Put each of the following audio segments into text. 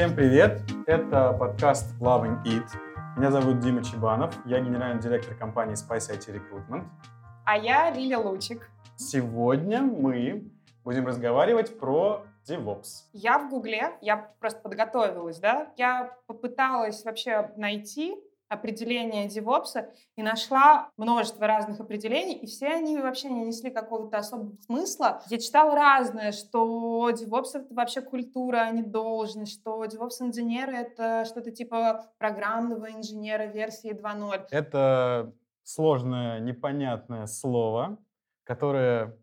Всем привет! Это подкаст Loving It. Меня зовут Дима Чебанов, я генеральный директор компании Spice IT Recruitment. А я Лиля Лучик. Сегодня мы будем разговаривать про DevOps. Я в Гугле, я просто подготовилась, да, я попыталась вообще найти определение DevOps и нашла множество разных определений, и все они вообще не несли какого-то особого смысла. Я читала разное, что DevOps — это вообще культура, а не должность, что DevOps-инженеры — это что-то типа программного инженера версии 2.0. Это сложное, непонятное слово, которое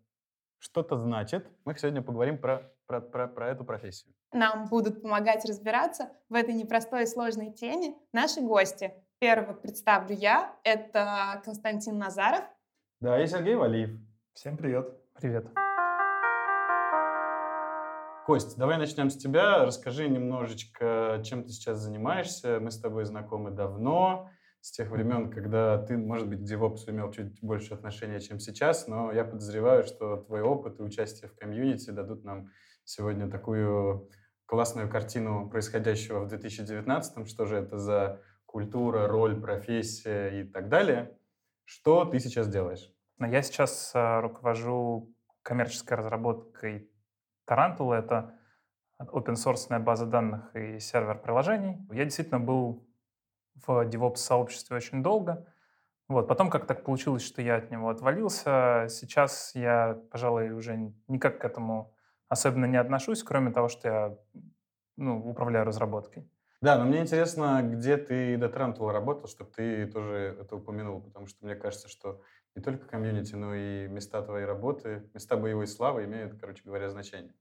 что-то значит. Мы сегодня поговорим про, про, про, про эту профессию. Нам будут помогать разбираться в этой непростой и сложной теме наши гости. Первого представлю я. Это Константин Назаров. Да, и Сергей Валиев. Всем привет. Привет. Кость, давай начнем с тебя. Расскажи немножечко, чем ты сейчас занимаешься. Мы с тобой знакомы давно, с тех времен, когда ты, может быть, к DevOps имел чуть больше отношения, чем сейчас, но я подозреваю, что твой опыт и участие в комьюнити дадут нам сегодня такую классную картину происходящего в 2019, что же это за культура, роль, профессия и так далее. Что ты сейчас делаешь? Я сейчас э, руковожу коммерческой разработкой Tarantula. Это open source база данных и сервер приложений. Я действительно был в DevOps-сообществе очень долго. Вот. Потом как так получилось, что я от него отвалился. Сейчас я, пожалуй, уже никак к этому особенно не отношусь, кроме того, что я ну, управляю разработкой. Да, но мне интересно, где ты до Тарантула работал, чтобы ты тоже это упомянул, потому что мне кажется, что не только комьюнити, но и места твоей работы, места боевой славы имеют, короче говоря, значение.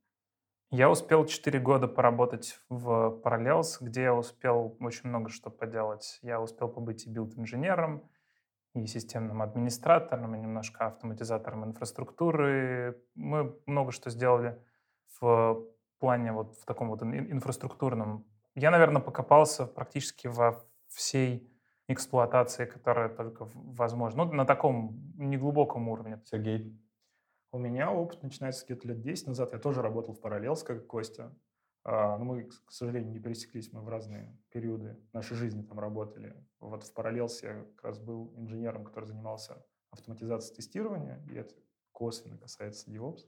Я успел 4 года поработать в Parallels, где я успел очень много что поделать. Я успел побыть и build-инженером, и системным администратором, и немножко автоматизатором инфраструктуры. Мы много что сделали в плане вот в таком вот инфраструктурном я, наверное, покопался практически во всей эксплуатации, которая только возможна. Ну, на таком неглубоком уровне. Сергей? У меня опыт начинается где-то лет 10 назад. Я тоже работал в Параллелс, как Костя. А, но мы, к сожалению, не пересеклись. Мы в разные периоды нашей жизни там работали. Вот в Параллелс я как раз был инженером, который занимался автоматизацией тестирования, и это косвенно касается DevOps.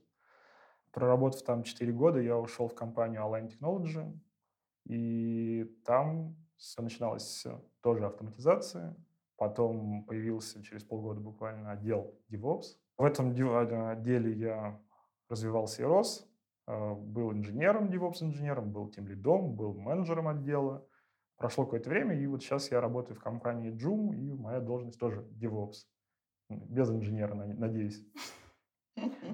Проработав там 4 года, я ушел в компанию Align Technology, и там все начиналось тоже автоматизация. Потом появился через полгода буквально отдел DevOps. В этом а, отделе я развивался и рос. А, был инженером, DevOps-инженером, был тем лидом, был менеджером отдела. Прошло какое-то время, и вот сейчас я работаю в компании Joom, и моя должность тоже DevOps. Без инженера, надеюсь.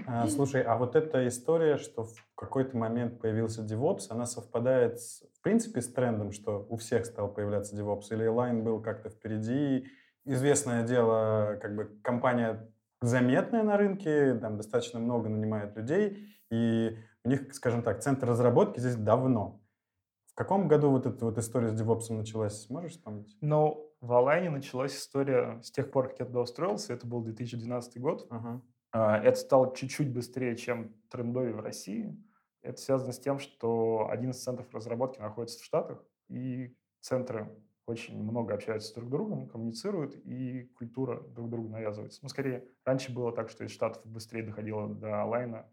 А, слушай, а вот эта история, что в какой-то момент появился DevOps, она совпадает, с, в принципе, с трендом, что у всех стал появляться DevOps? Или Line был как-то впереди? Известное дело, как бы компания заметная на рынке, там достаточно много нанимает людей, и у них, скажем так, центр разработки здесь давно. В каком году вот эта вот история с DevOps началась, можешь вспомнить? Ну, в Алайне началась история с тех пор, как я туда устроился, это был 2012 год. Uh-huh. А, это стало чуть-чуть быстрее, чем трендови в России. Это связано с тем, что один из центров разработки находится в Штатах, и центры очень много общаются друг с другом, коммуницируют, и культура друг другу навязывается. Ну, скорее, раньше было так, что из Штатов быстрее доходило до онлайна,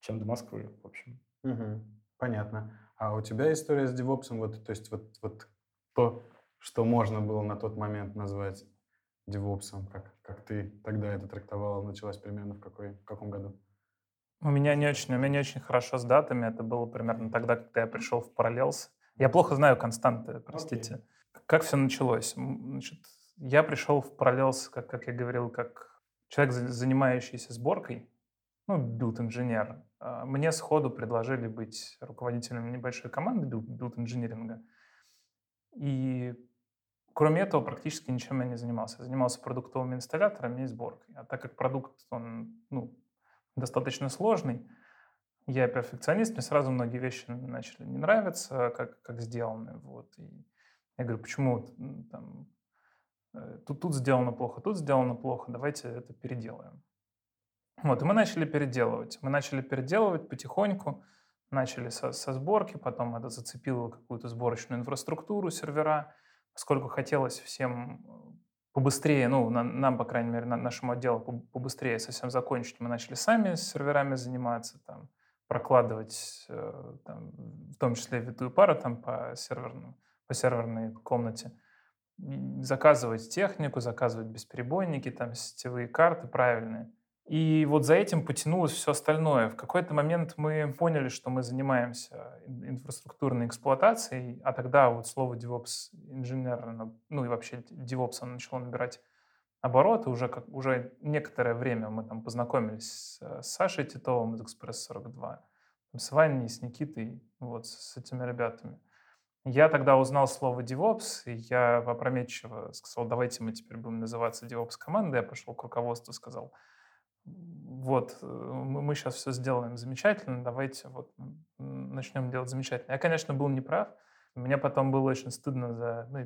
чем до Москвы, в общем. Угу. Понятно. А у тебя история с DevOps, вот, то есть вот, вот то, что можно было на тот момент назвать девопсом, как, как ты тогда это трактовала, началась примерно в, какой, в каком году? У меня не очень, у меня не очень хорошо с датами. Это было примерно тогда, когда я пришел в Parallels. Я плохо знаю константы, простите. Okay. Как все началось? Значит, я пришел в Parallels, как, как я говорил, как человек, занимающийся сборкой, ну, build-инженер. А мне сходу предложили быть руководителем небольшой команды build-инжиниринга. И Кроме этого, практически ничем я не занимался. Я занимался продуктовыми инсталляторами и сборкой. А так как продукт, он ну, достаточно сложный, я перфекционист, мне сразу многие вещи начали не нравиться, как, как сделаны. Вот. И я говорю, почему там, э, тут, тут сделано плохо, тут сделано плохо, давайте это переделаем. Вот, и мы начали переделывать. Мы начали переделывать потихоньку. начали со, со сборки, потом это зацепило какую-то сборочную инфраструктуру, сервера, поскольку хотелось всем побыстрее, ну, на, нам, по крайней мере, на, нашему отделу побыстрее совсем закончить, мы начали сами с серверами заниматься, там, прокладывать, э, там, в том числе витую пару там, по, серверному, по серверной комнате, заказывать технику, заказывать бесперебойники, там, сетевые карты правильные. И вот за этим потянулось все остальное. В какой-то момент мы поняли, что мы занимаемся инфраструктурной эксплуатацией, а тогда вот слово DevOps инженер, ну и вообще DevOps оно начало набирать обороты. Уже, как, уже некоторое время мы там познакомились с, Сашей Титовым из Express42, с Ваней, с Никитой, вот с этими ребятами. Я тогда узнал слово DevOps, и я опрометчиво сказал, давайте мы теперь будем называться DevOps командой. Я пошел к руководству, сказал, вот, э, мы сейчас все сделаем замечательно, давайте вот начнем делать замечательно. Я, конечно, был неправ, мне потом было очень стыдно за, ну,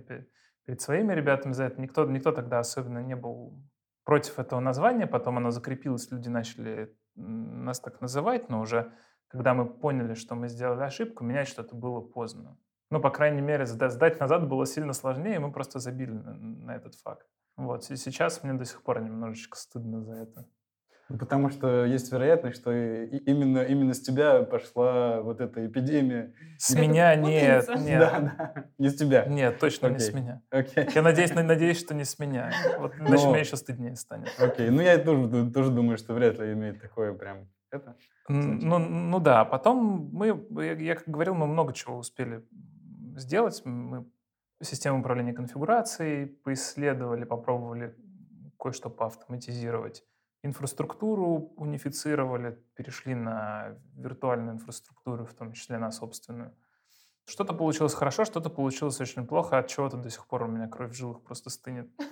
перед своими ребятами за это. Никто, никто тогда особенно не был против этого названия, потом оно закрепилось, люди начали нас так называть, но уже когда мы поняли, что мы сделали ошибку, менять что-то было поздно. Ну, по крайней мере, сдать назад было сильно сложнее, мы просто забили на, на этот факт. Вот, и сейчас мне до сих пор немножечко стыдно за это. Ну, потому что есть вероятность, что именно, именно с тебя пошла вот эта эпидемия. С меня нет, нет. Да, да, не с тебя. Нет, точно okay. не с меня. Okay. Я надеюсь, надеюсь, что не с меня. Вот, иначе Но... мне еще стыднее станет. Окей, okay. ну я тоже, тоже думаю, что вряд ли имеет такое прям это. Ну, ну да, потом мы, я, я как говорил, мы много чего успели сделать. Мы систему управления конфигурацией поисследовали, попробовали кое-что поавтоматизировать инфраструктуру унифицировали, перешли на виртуальную инфраструктуру, в том числе на собственную. Что-то получилось хорошо, что-то получилось очень плохо, от чего-то до сих пор у меня кровь в жилах просто стынет.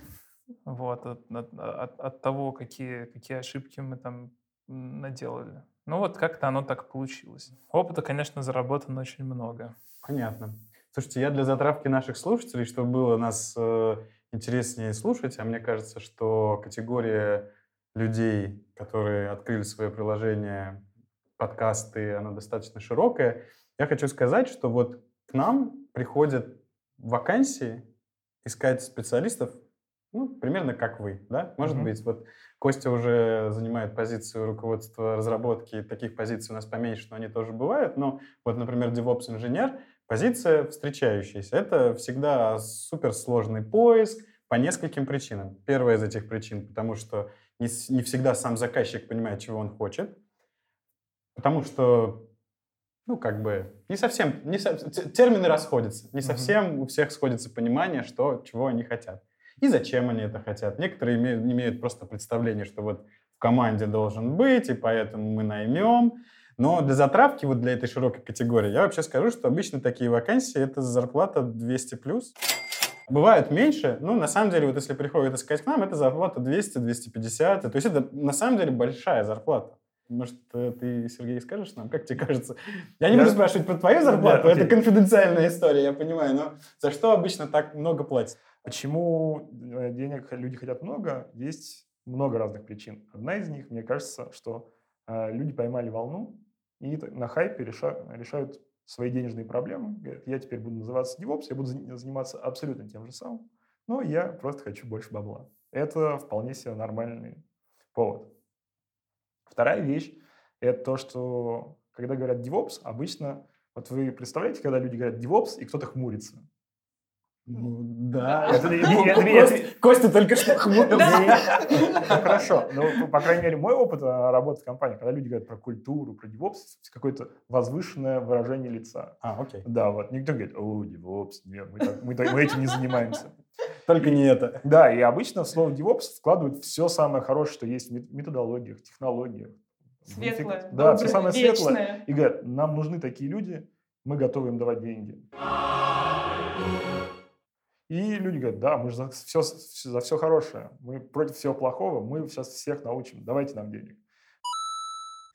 Вот, от, от, от, от того, какие, какие ошибки мы там наделали. Ну вот как-то оно так получилось. Опыта, конечно, заработано очень много. Понятно. Слушайте, я для затравки наших слушателей, чтобы было нас э, интереснее слушать, а мне кажется, что категория людей, которые открыли свое приложение, подкасты, оно достаточно широкое. Я хочу сказать, что вот к нам приходят вакансии искать специалистов, ну, примерно как вы, да? Может mm-hmm. быть, вот Костя уже занимает позицию руководства разработки, таких позиций у нас поменьше, но они тоже бывают, но вот, например, DevOps-инженер, позиция встречающаяся. Это всегда суперсложный поиск по нескольким причинам. Первая из этих причин, потому что не, не всегда сам заказчик понимает, чего он хочет, потому что, ну, как бы, не совсем, не со, термины расходятся, не совсем mm-hmm. у всех сходится понимание, что, чего они хотят и зачем они это хотят. Некоторые имеют, имеют просто представление, что вот в команде должен быть, и поэтому мы наймем. Но для затравки, вот для этой широкой категории, я вообще скажу, что обычно такие вакансии — это зарплата 200+. плюс. Бывают меньше, но на самом деле, вот если приходят искать к нам, это зарплата 200-250. То есть это на самом деле большая зарплата. Может, э, ты, Сергей, скажешь нам, как тебе кажется? Я не буду спрашивать про твою зарплату, это конфиденциальная история, я понимаю, но за что обычно так много платят? Почему э, денег люди хотят много? Есть много разных причин. Одна из них, мне кажется, что э, люди поймали волну и на хайпе решают свои денежные проблемы, говорят, я теперь буду называться DevOps, я буду заниматься абсолютно тем же самым, но я просто хочу больше бабла. Это вполне себе нормальный повод. Вторая вещь – это то, что когда говорят DevOps, обычно, вот вы представляете, когда люди говорят DevOps, и кто-то хмурится. Ну, да. Костя только что хмурился. Хорошо. Ну, по крайней мере, мой опыт а, работы в компании, когда люди говорят про культуру, про DevOps, какое-то возвышенное выражение лица. А, окей. Да, вот. Никто говорит, о, DevOps, нет, мы этим не занимаемся. Только не это. Да, и обычно в слово DevOps вкладывают все самое хорошее, что есть в методологиях, технологиях. Светлое. Да, все самое светлое. И говорят, нам нужны такие люди, мы готовы им давать деньги. И люди говорят, да, мы же за все, за все хорошее, мы против всего плохого, мы сейчас всех научим, давайте нам денег.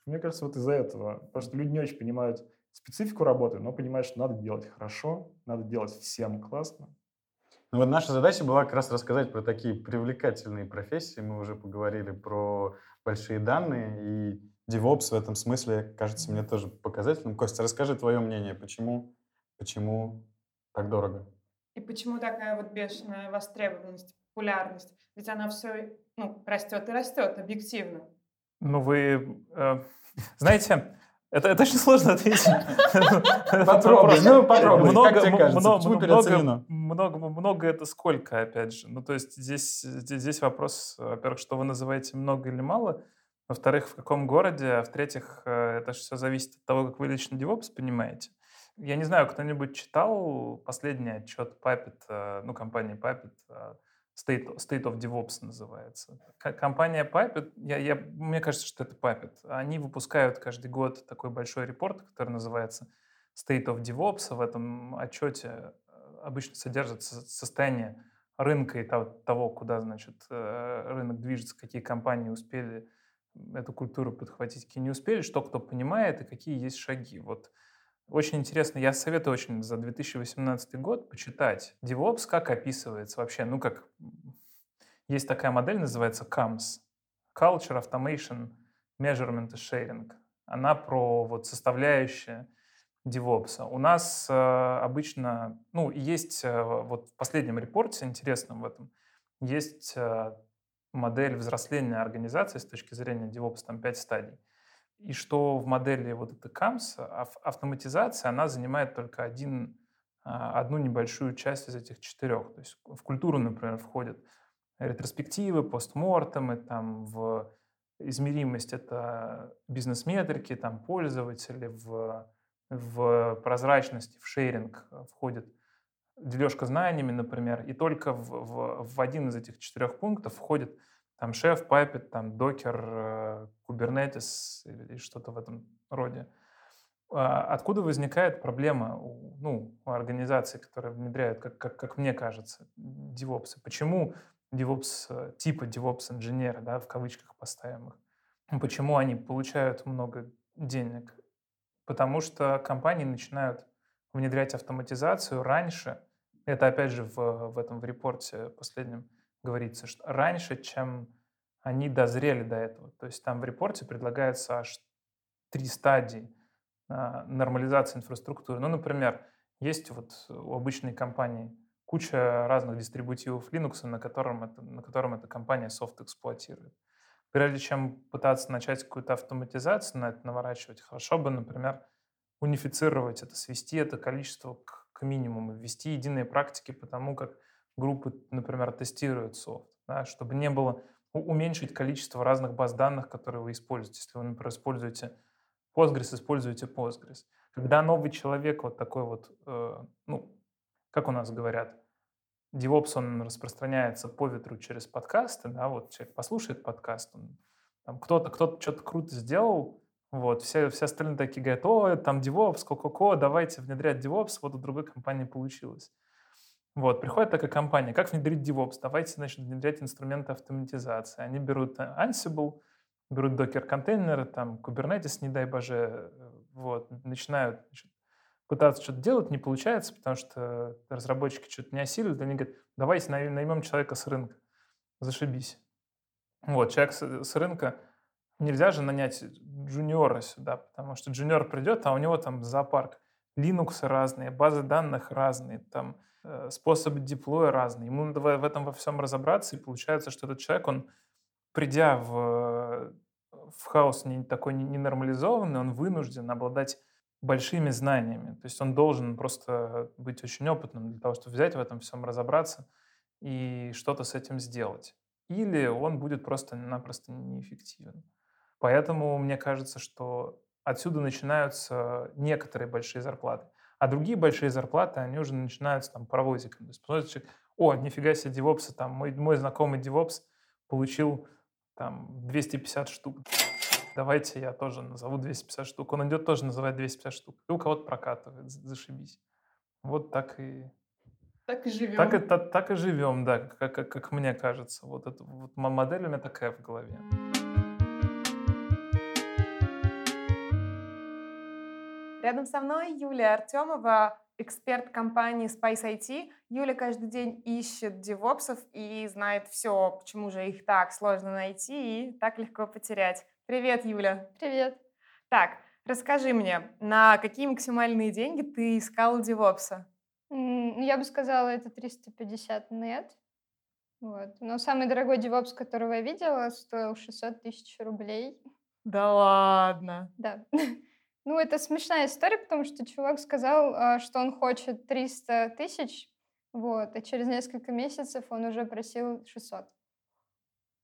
Мне кажется, вот из-за этого. Потому что люди не очень понимают специфику работы, но понимают, что надо делать хорошо, надо делать всем классно. Ну вот наша задача была как раз рассказать про такие привлекательные профессии. Мы уже поговорили про большие данные, и DevOps в этом смысле кажется мне тоже показательным. Костя, расскажи твое мнение, почему, почему так дорого? И почему такая вот бешеная востребованность, популярность? Ведь она все ну, растет и растет объективно. Ну, вы э, знаете, это, это очень сложно ответить. Попробуй, ну попробуй, много, как тебе кажется, много, много, много, много это сколько, опять же? Ну, то есть здесь, здесь, здесь вопрос, во-первых, что вы называете много или мало, во-вторых, в каком городе, а в-третьих, э, это же все зависит от того, как вы лично DevOps понимаете. Я не знаю, кто-нибудь читал последний отчет Puppet, э, ну, компании Puppet, э, State, State of DevOps называется. Компания Puppet, я, я, мне кажется, что это Puppet, они выпускают каждый год такой большой репорт, который называется State of DevOps. В этом отчете э, обычно содержится состояние рынка и того, куда, значит, рынок движется, какие компании успели эту культуру подхватить, какие не успели, что кто понимает и какие есть шаги. Вот очень интересно, я советую очень за 2018 год почитать DevOps, как описывается вообще, ну как, есть такая модель, называется CAMS, Culture, Automation, Measurement и Sharing. Она про вот составляющие DevOps. У нас э, обычно, ну, есть э, вот в последнем репорте, интересном в этом, есть э, модель взросления организации с точки зрения DevOps, там пять стадий. И что в модели вот этой CAMS ав- автоматизация, она занимает только один, а, одну небольшую часть из этих четырех. То есть в культуру, например, входят ретроспективы, постмортемы, там в измеримость это бизнес-метрики, там пользователи, в, в прозрачности, в шейринг э, входит дележка знаниями, например, и только в, в, в один из этих четырех пунктов входит там шеф, Puppet, там э, Kubernetes или что-то в этом роде. А Откуда возникает проблема у, ну, у организаций, которые внедряют, как, как, как мне кажется, DevOps? Почему DevOps, э, типа DevOps инженеры, да, в кавычках поставим их, почему они получают много денег? Потому что компании начинают внедрять автоматизацию раньше, это опять же в, в этом в репорте последнем говорится, что раньше, чем они дозрели до этого. То есть там в репорте предлагается аж три стадии а, нормализации инфраструктуры. Ну, например, есть вот у обычной компании куча разных дистрибутивов Linux, на котором, это, на котором эта компания софт эксплуатирует. Прежде чем пытаться начать какую-то автоматизацию на это наворачивать, хорошо бы, например, унифицировать это, свести это количество к, к минимуму, ввести единые практики по тому, как группы, например, тестируют софт, да, чтобы не было уменьшить количество разных баз данных, которые вы используете. Если вы, например, используете Postgres, используйте Postgres. Когда новый человек вот такой вот, э, ну, как у нас говорят, DevOps, он распространяется по ветру через подкасты, да, вот человек послушает подкаст, он, там кто-то кто что-то круто сделал, вот, все, все остальные такие говорят, о, там DevOps, ко-ко-ко, давайте внедрять DevOps, вот у другой компании получилось. Вот, приходит такая компания, как внедрить DevOps? Давайте, значит, внедрять инструменты автоматизации. Они берут Ansible, берут докер-контейнеры, там, Kubernetes, не дай боже, э, вот, начинают значит, пытаться что-то делать, не получается, потому что разработчики что-то не осилили, они говорят, давайте наймем человека с рынка, зашибись. Вот, человек с, с рынка, нельзя же нанять джуниора сюда, потому что джуниор придет, а у него там зоопарк. Linux разные, базы данных разные, там э, способы деплоя разные. Ему надо в этом во всем разобраться, и получается, что этот человек, он, придя в, в хаос не, такой ненормализованный, он вынужден обладать большими знаниями. То есть он должен просто быть очень опытным для того, чтобы взять в этом всем, разобраться и что-то с этим сделать. Или он будет просто-напросто неэффективен. Поэтому мне кажется, что отсюда начинаются некоторые большие зарплаты. А другие большие зарплаты, они уже начинаются там паровозиком. То есть посмотрите, человек, о, нифига себе, девопсы, там, мой, мой знакомый девопс получил там 250 штук. Давайте я тоже назову 250 штук. Он идет тоже называет 250 штук. И у кого-то прокатывает, зашибись. Вот так и... Так и живем. Так, и, так, так и живем, да, как, как, как мне кажется. Вот эта вот модель у меня такая в голове. Рядом со мной Юлия Артемова, эксперт компании Spice IT. Юля каждый день ищет девопсов и знает все, почему же их так сложно найти и так легко потерять. Привет, Юля. Привет. Так, расскажи мне, на какие максимальные деньги ты искал девопса? Ну, Я бы сказала, это 350 нет. Вот. Но самый дорогой девопс, которого я видела, стоил 600 тысяч рублей. Да ладно. Да. Ну, это смешная история, потому что чувак сказал, а, что он хочет 300 тысяч, вот, а через несколько месяцев он уже просил 600.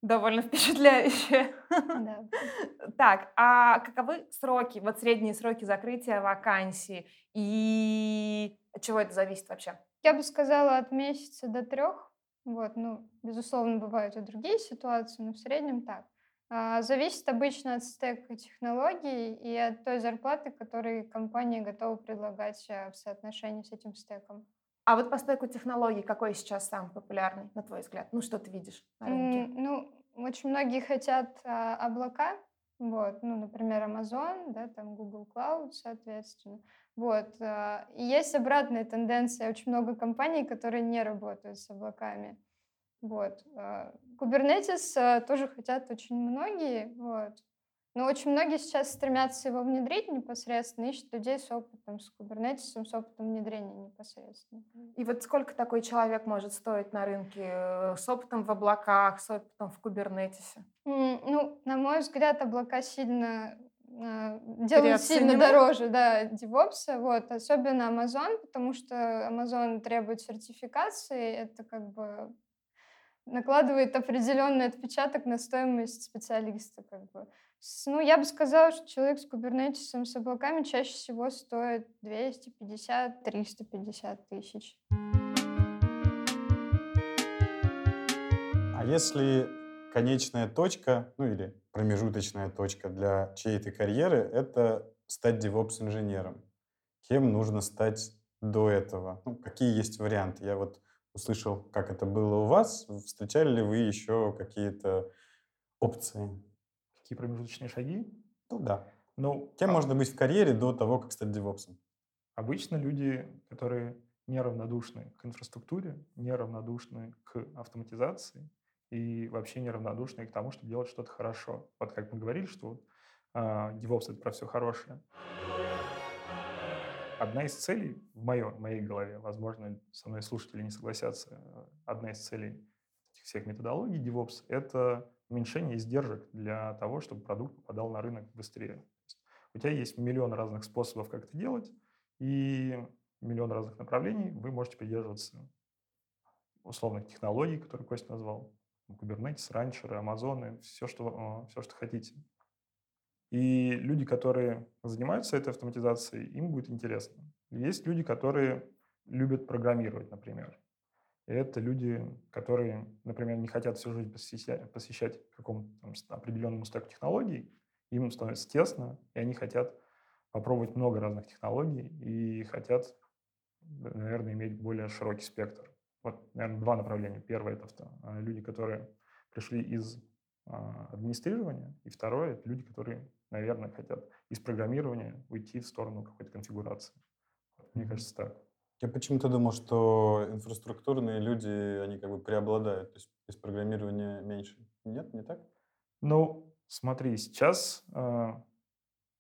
Довольно впечатляюще. Да. Так, а каковы сроки, вот средние сроки закрытия вакансии? И от чего это зависит вообще? Я бы сказала от месяца до трех. Вот, ну, безусловно, бывают и другие ситуации, но в среднем так. А, Зависит обычно от стека технологий и от той зарплаты, которую компания готова предлагать а, в соотношении с этим стеком. А вот по стеку технологий какой сейчас самый популярный, на твой взгляд? Ну, что ты видишь на рынке? Ну, очень многие хотят а, облака, вот, ну, например, Amazon, да, там Google Cloud, соответственно. Вот. а, И есть обратная тенденция. Очень много компаний, которые не работают с облаками. Вот. Kubernetes а, тоже хотят очень многие, вот. Но очень многие сейчас стремятся его внедрить непосредственно, ищут людей с опытом, с Kubernetes, с опытом внедрения непосредственно. И вот сколько такой человек может стоить на рынке э, с опытом в облаках, с опытом в кубернетисе? Ну, на мой взгляд, облака сильно а, делают сильно дороже, да, DevOps, вот, особенно Amazon, потому что Amazon требует сертификации, это как бы накладывает определенный отпечаток на стоимость специалиста, как бы. Ну, я бы сказала, что человек с кубернетисом, с облаками чаще всего стоит 250-350 тысяч. А если конечная точка, ну или промежуточная точка для чьей-то карьеры, это стать DevOps-инженером. Кем нужно стать до этого? Ну, какие есть варианты? Я вот услышал, как это было у вас. Встречали ли вы еще какие-то опции? Какие промежуточные шаги? Ну да. Ну, Кем а- можно быть в карьере до того, как стать девопсом? Обычно люди, которые неравнодушны к инфраструктуре, неравнодушны к автоматизации и вообще неравнодушны к тому, чтобы делать что-то хорошо. Вот как мы говорили, что вот, а, DevOps — это про все хорошее. Одна из целей в, моё- моей голове, возможно, со мной слушатели не согласятся, одна из целей этих всех методологий DevOps — это уменьшение издержек для того, чтобы продукт попадал на рынок быстрее. У тебя есть миллион разных способов, как это делать, и миллион разных направлений, вы можете придерживаться условных технологий, которые Костя назвал, Kubernetes, ранчеры, Амазоны, все что, все, что хотите. И люди, которые занимаются этой автоматизацией, им будет интересно. Есть люди, которые любят программировать, например. И это люди, которые, например, не хотят всю жизнь посвящать, посвящать какому-то определенному стеку технологий, им становится тесно, и они хотят попробовать много разных технологий и хотят, наверное, иметь более широкий спектр. Вот, наверное, два направления. Первое — это авто- а, люди, которые пришли из а, администрирования, и второе — это люди, которые, наверное, хотят из программирования уйти в сторону какой-то конфигурации. Мне кажется, так. Я почему-то думал, что инфраструктурные люди, они как бы преобладают, то есть без программирования меньше. Нет, не так? Ну, смотри, сейчас а,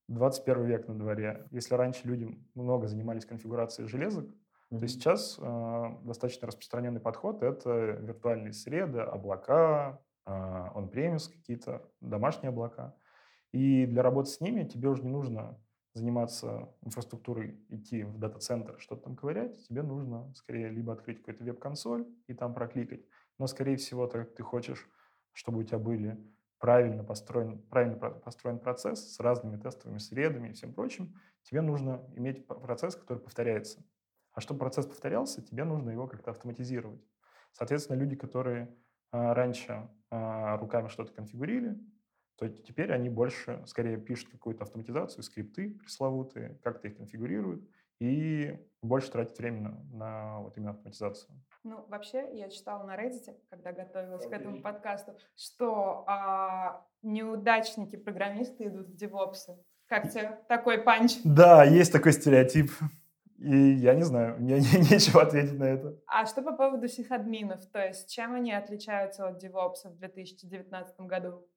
21 век на дворе. Если раньше люди много занимались конфигурацией железок, то Мгм. сейчас а, достаточно распространенный подход — это виртуальные среды, облака, а, on-premise какие-то, домашние облака. И для работы с ними тебе уже не нужно заниматься инфраструктурой, идти в дата-центр, что-то там ковырять. Тебе нужно скорее либо открыть какую-то веб-консоль и там прокликать. Но, скорее всего, так ты хочешь, чтобы у тебя были правильно построен, правильно построен процесс с разными тестовыми средами и всем прочим, тебе нужно иметь процесс, который повторяется. А чтобы процесс повторялся, тебе нужно его как-то автоматизировать. Соответственно, люди, которые а, раньше а, руками что-то конфигурили, то теперь они больше, скорее пишут какую-то автоматизацию, скрипты пресловутые, как-то их конфигурируют, и больше тратят времени на, на вот именно автоматизацию. Ну, вообще, я читала на Reddit, когда готовилась к этому подкасту, что а, неудачники-программисты идут в девопсы. Как тебе такой панч? Да, есть такой стереотип. И я не знаю, мне не- нечего ответить на это. А что по поводу сисадминов? То есть чем они отличаются от девопсов в 2019 году?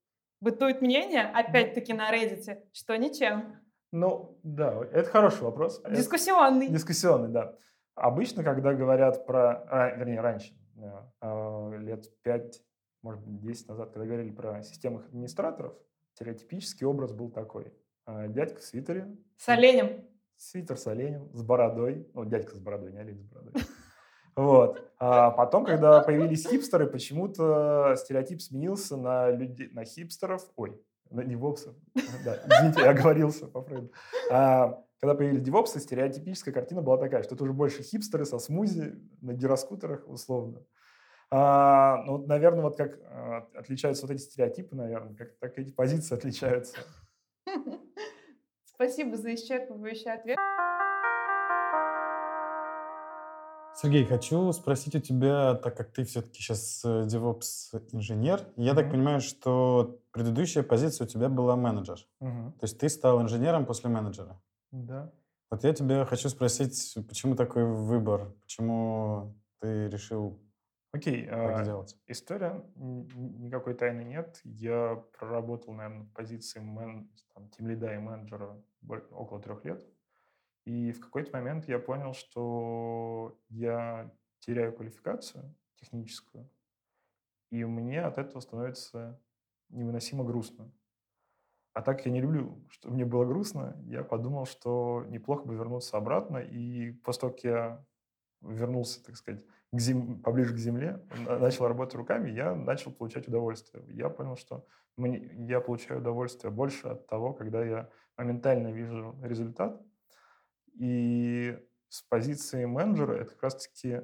Бытует мнение, опять-таки на Reddit, что ничем. Ну, да, это хороший вопрос. Это- Дискуссионный. Дискуссионный, да. Обычно, когда говорят про, вернее, раньше, э, э, лет 5, может быть, 10 назад, когда говорили про системных администраторов, стереотипический образ был такой. Э, Дядька в свитере, С оленем. свитер с оленем, с бородой. Ну, дядька с бородой, не олень с бородой. Вот. А потом, когда появились хипстеры, почему-то стереотип сменился на людей, на хипстеров, ой, на девопсов. Да, извините, я оговорился по Фрейду. А, когда появились девопсы, стереотипическая картина была такая, что это уже больше хипстеры со смузи на гироскутерах, условно. А, ну, вот, наверное, вот как а, отличаются вот эти стереотипы, наверное, как так эти позиции отличаются. Спасибо за исчерпывающий ответ. Сергей, хочу спросить у тебя, так как ты все-таки сейчас DevOps-инженер, я так понимаю, что предыдущая позиция у тебя была менеджер. Мгм. То есть ты стал инженером после менеджера. Да. Вот я тебя хочу спросить, почему такой выбор? Почему ты решил Окей, так а, сделать? История, никакой тайны нет. Я проработал, наверное, позиции мен, там, тимлида и менеджера около трех лет. И в какой-то момент я понял, что я теряю квалификацию техническую, и мне от этого становится невыносимо грустно. А так я не люблю, чтобы мне было грустно, я подумал, что неплохо бы вернуться обратно. И после того, как я вернулся, так сказать, к зем- поближе к земле, на- начал работать руками, я начал получать удовольствие. Я понял, что мне, я получаю удовольствие больше от того, когда я моментально вижу результат. И с позиции менеджера это как раз-таки э,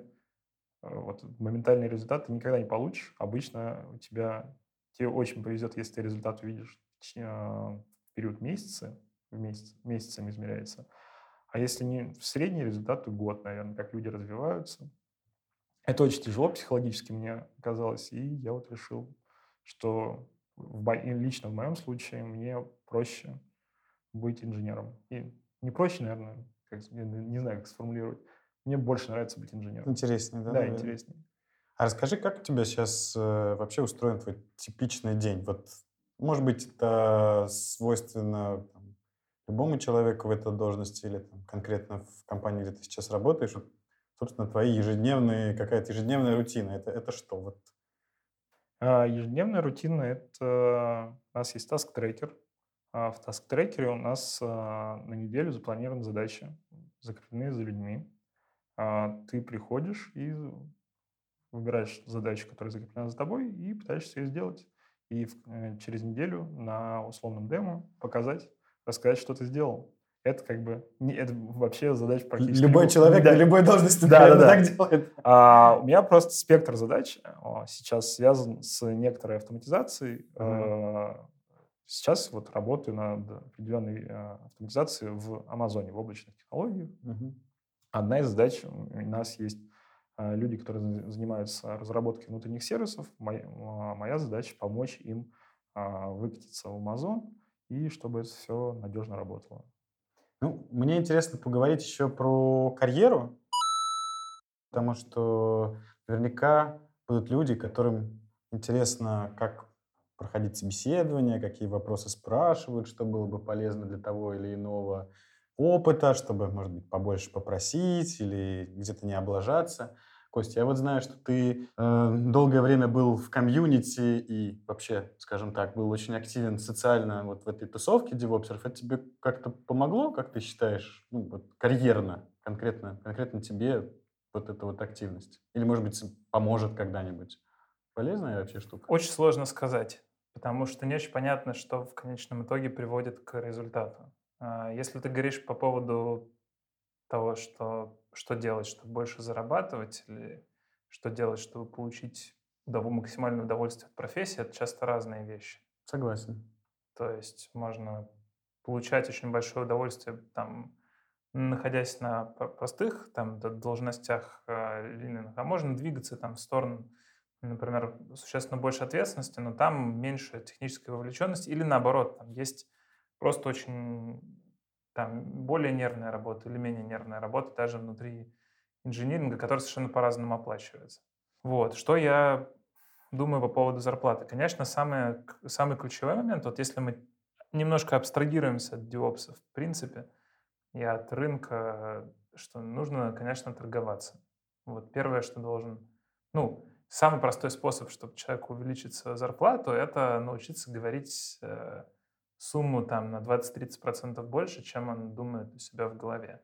вот моментальный результат ты никогда не получишь. Обычно у тебя тебе очень повезет, если ты результат увидишь э, в период месяца, в месяц, месяцами измеряется. А если не в средний результат, то год, наверное, как люди развиваются. Это очень тяжело психологически мне казалось, и я вот решил, что в лично в моем случае мне проще быть инженером. И не проще, наверное, как, я не знаю, как сформулировать. Мне больше нравится быть инженером. Интереснее, да? Да, наверное? интереснее. А расскажи, как у тебя сейчас вообще устроен твой типичный день? Вот, может быть, это свойственно там, любому человеку в этой должности или там, конкретно в компании, где ты сейчас работаешь? Вот, собственно, твои ежедневные, какая-то ежедневная рутина. Это, это что? Вот А, Ежедневная рутина – это у нас есть таск-трекер. А В таск-трекере у нас а, на неделю запланированы задачи, закреплены за людьми. А, Ты приходишь и выбираешь задачу, которая закреплена за тобой, и пытаешься ее сделать. И э, через неделю на условном демо показать, рассказать, что ты сделал. Это как бы не, это вообще задача практически любой любого- человек Да. на любой должности Да, да, да. так делает. А, у меня просто спектр задач сейчас связан с некоторой автоматизацией. А, Сейчас вот работаю над определенной а, автоматизацией в Амазоне, в облачных технологиях. Мгм. Одна из задач у нас есть а, люди, которые за- занимаются разработкой внутренних сервисов. Моя, а, моя задача помочь им выкатиться в Amazon и чтобы это все надежно работало. Ну, мне интересно поговорить еще про карьеру, потому что наверняка будут люди, которым интересно, как проходить собеседование, какие вопросы спрашивают, что было бы полезно для того или иного опыта, чтобы, может быть, побольше попросить или где-то не облажаться. Костя, я вот знаю, что ты э, долгое время был в комьюнити и вообще, скажем так, был очень активен социально вот в этой тусовке девопсеров. Это тебе как-то помогло, как ты считаешь, ну, вот, карьерно, конкретно, конкретно тебе вот эта вот активность? Или, может быть, поможет когда-нибудь? Полезная вообще штука? Очень сложно сказать, потому что не очень понятно, что в конечном итоге приводит к результату. А, Если ты говоришь по поводу того, что, что делать, чтобы больше зарабатывать, или что делать, чтобы получить удов- максимальное удовольствие от профессии, это часто разные вещи. Согласен. То есть можно получать очень большое удовольствие, там, находясь на про- простых там, должностях линейных, а можно двигаться там, в сторону, например, существенно больше ответственности, но там меньше технической вовлеченности, или наоборот, там есть просто очень там, более нервная работа или менее нервная работа даже внутри инжиниринга, которая совершенно по-разному оплачивается. Вот. Что я думаю по поводу зарплаты. Конечно, самый, самый ключевой момент, вот если мы немножко абстрагируемся от DevOps в принципе и от рынка, что нужно, конечно, торговаться. Вот первое, что должен... Ну, самый простой способ, чтобы человеку увеличить свою зарплату, это научиться говорить э, сумму там на 20-30% больше, чем он думает у себя в голове.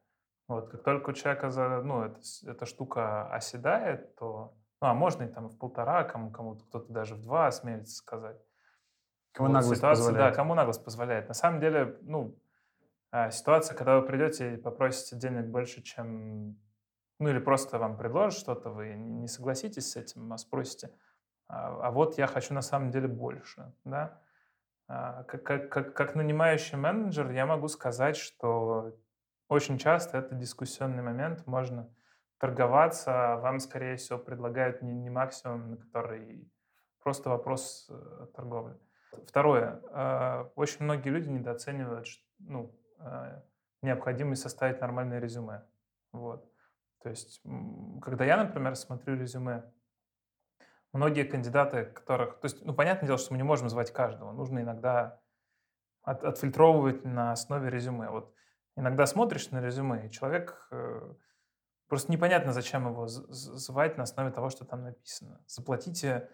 Вот, как только у человека за, ну, это, эта штука оседает, то, ну, а можно и там в полтора, кому, кому-то кто-то даже в два осмелится сказать. Кому Вот наглость ситуация, позволяет. Да, кому наглость позволяет. На самом деле, ну, а, ситуация, когда вы придете и попросите денег больше, чем... Ну, или просто вам предложат что-то, вы не согласитесь с этим, а спросите, а, а вот я хочу на самом деле больше, да? А, Как, как, как, как нанимающий менеджер я могу сказать, что очень часто это дискуссионный момент, можно торговаться, а вам, скорее всего, предлагают не, не максимум, на который просто вопрос э, торговли. Второе. Очень многие люди недооценивают ну, необходимость составить нормальное резюме. Вот. То есть, когда я, например, смотрю резюме, многие кандидаты, которых... То есть, ну, понятное дело, что мы не можем звать каждого. Нужно иногда от- отфильтровывать на основе резюме. Вот иногда смотришь на резюме, и человек... э, Просто непонятно, зачем его звать на основе того, что там написано. Заплатите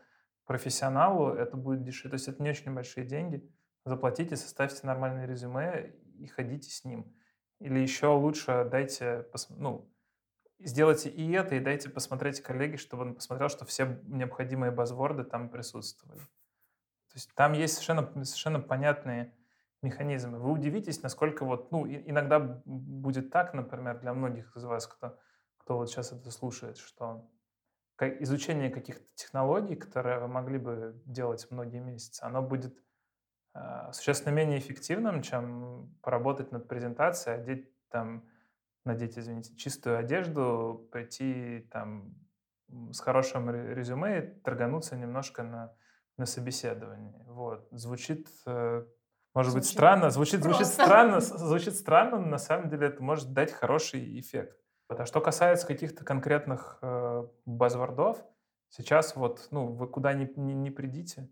профессионалу, это будет дешевле. То есть это не очень большие деньги. Заплатите, составьте нормальное резюме и ходите с ним. Или еще лучше дайте, ну, сделайте и это, и дайте посмотреть коллеге, чтобы он посмотрел, что все необходимые базворды там присутствовали. То есть там есть совершенно, совершенно понятные механизмы. Вы удивитесь, насколько вот, ну, иногда будет так, например, для многих из вас, кто, кто вот сейчас это слушает, что изучение каких-то технологий, которые вы могли бы делать многие месяцы, оно будет э, существенно менее эффективным, чем поработать над презентацией, одеть там, надеть, извините, чистую одежду, прийти там с хорошим ре- резюме и торгануться немножко на, на собеседовании. Вот. Звучит, э, может быть, Звучит странно, звучит, звучит странно, звучит странно, но на самом деле это может дать хороший эффект. Вот. А что касается каких-то конкретных э, базвордов, сейчас вот, ну, вы куда ни, ни, ни придите,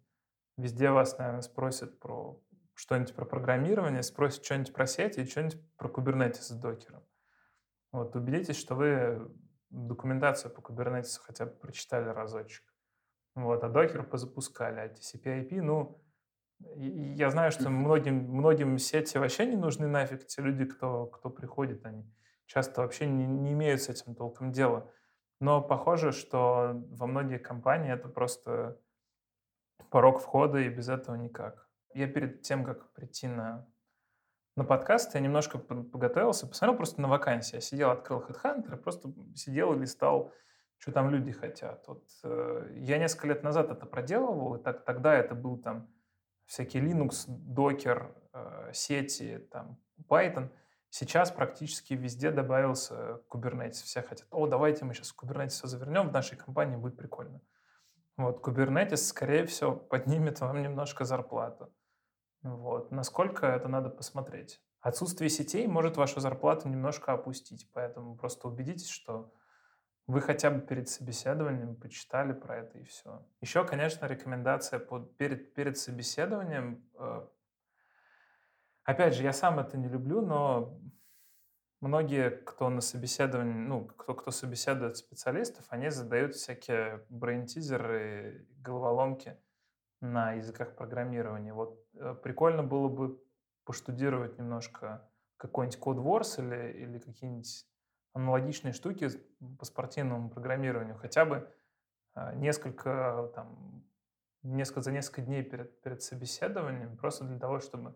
везде вас, наверное, спросят про что-нибудь про программирование, спросят что-нибудь про сети и что-нибудь про Kubernetes с докером. Вот, убедитесь, что вы документацию по Kubernetes хотя бы прочитали разочек. Вот, а докер позапускали, а TCP/IP, ну, и- и я знаю, что многим, многим сети вообще не нужны нафиг. Те люди, кто, кто приходит, они часто вообще не, не имеют с этим толком дела. Но похоже, что во многие компании это просто порог входа, и без этого никак. Я перед тем, как прийти на, на подкаст, я немножко по- подготовился, посмотрел просто на вакансии. Я сидел, открыл HeadHunter, просто сидел и листал, что там люди хотят. Вот, э, я несколько лет назад это проделывал, и так, тогда это был там всякий Linux, Docker, э, сети, там, Python. Сейчас практически везде добавился Kubernetes. Все хотят, о, давайте мы сейчас Kubernetes все завернем, в нашей компании будет прикольно. Вот, Kubernetes, скорее всего, поднимет вам немножко зарплату. Вот. Насколько это надо посмотреть. Отсутствие сетей может вашу зарплату немножко опустить, поэтому просто убедитесь, что вы хотя бы перед собеседованием почитали про это и все. Еще, конечно, рекомендация под, перед, перед собеседованием. э, опять же, я сам это не люблю, но многие, кто на собеседовании, ну, кто, кто собеседует специалистов, они задают всякие брейн-тизеры, головоломки на языках программирования. Вот э, прикольно было бы поштудировать немножко какой-нибудь CodeWars или, или какие-нибудь аналогичные штуки по спортивному программированию. Хотя бы э, несколько, там, несколько, за несколько дней перед, перед собеседованием, просто для того, чтобы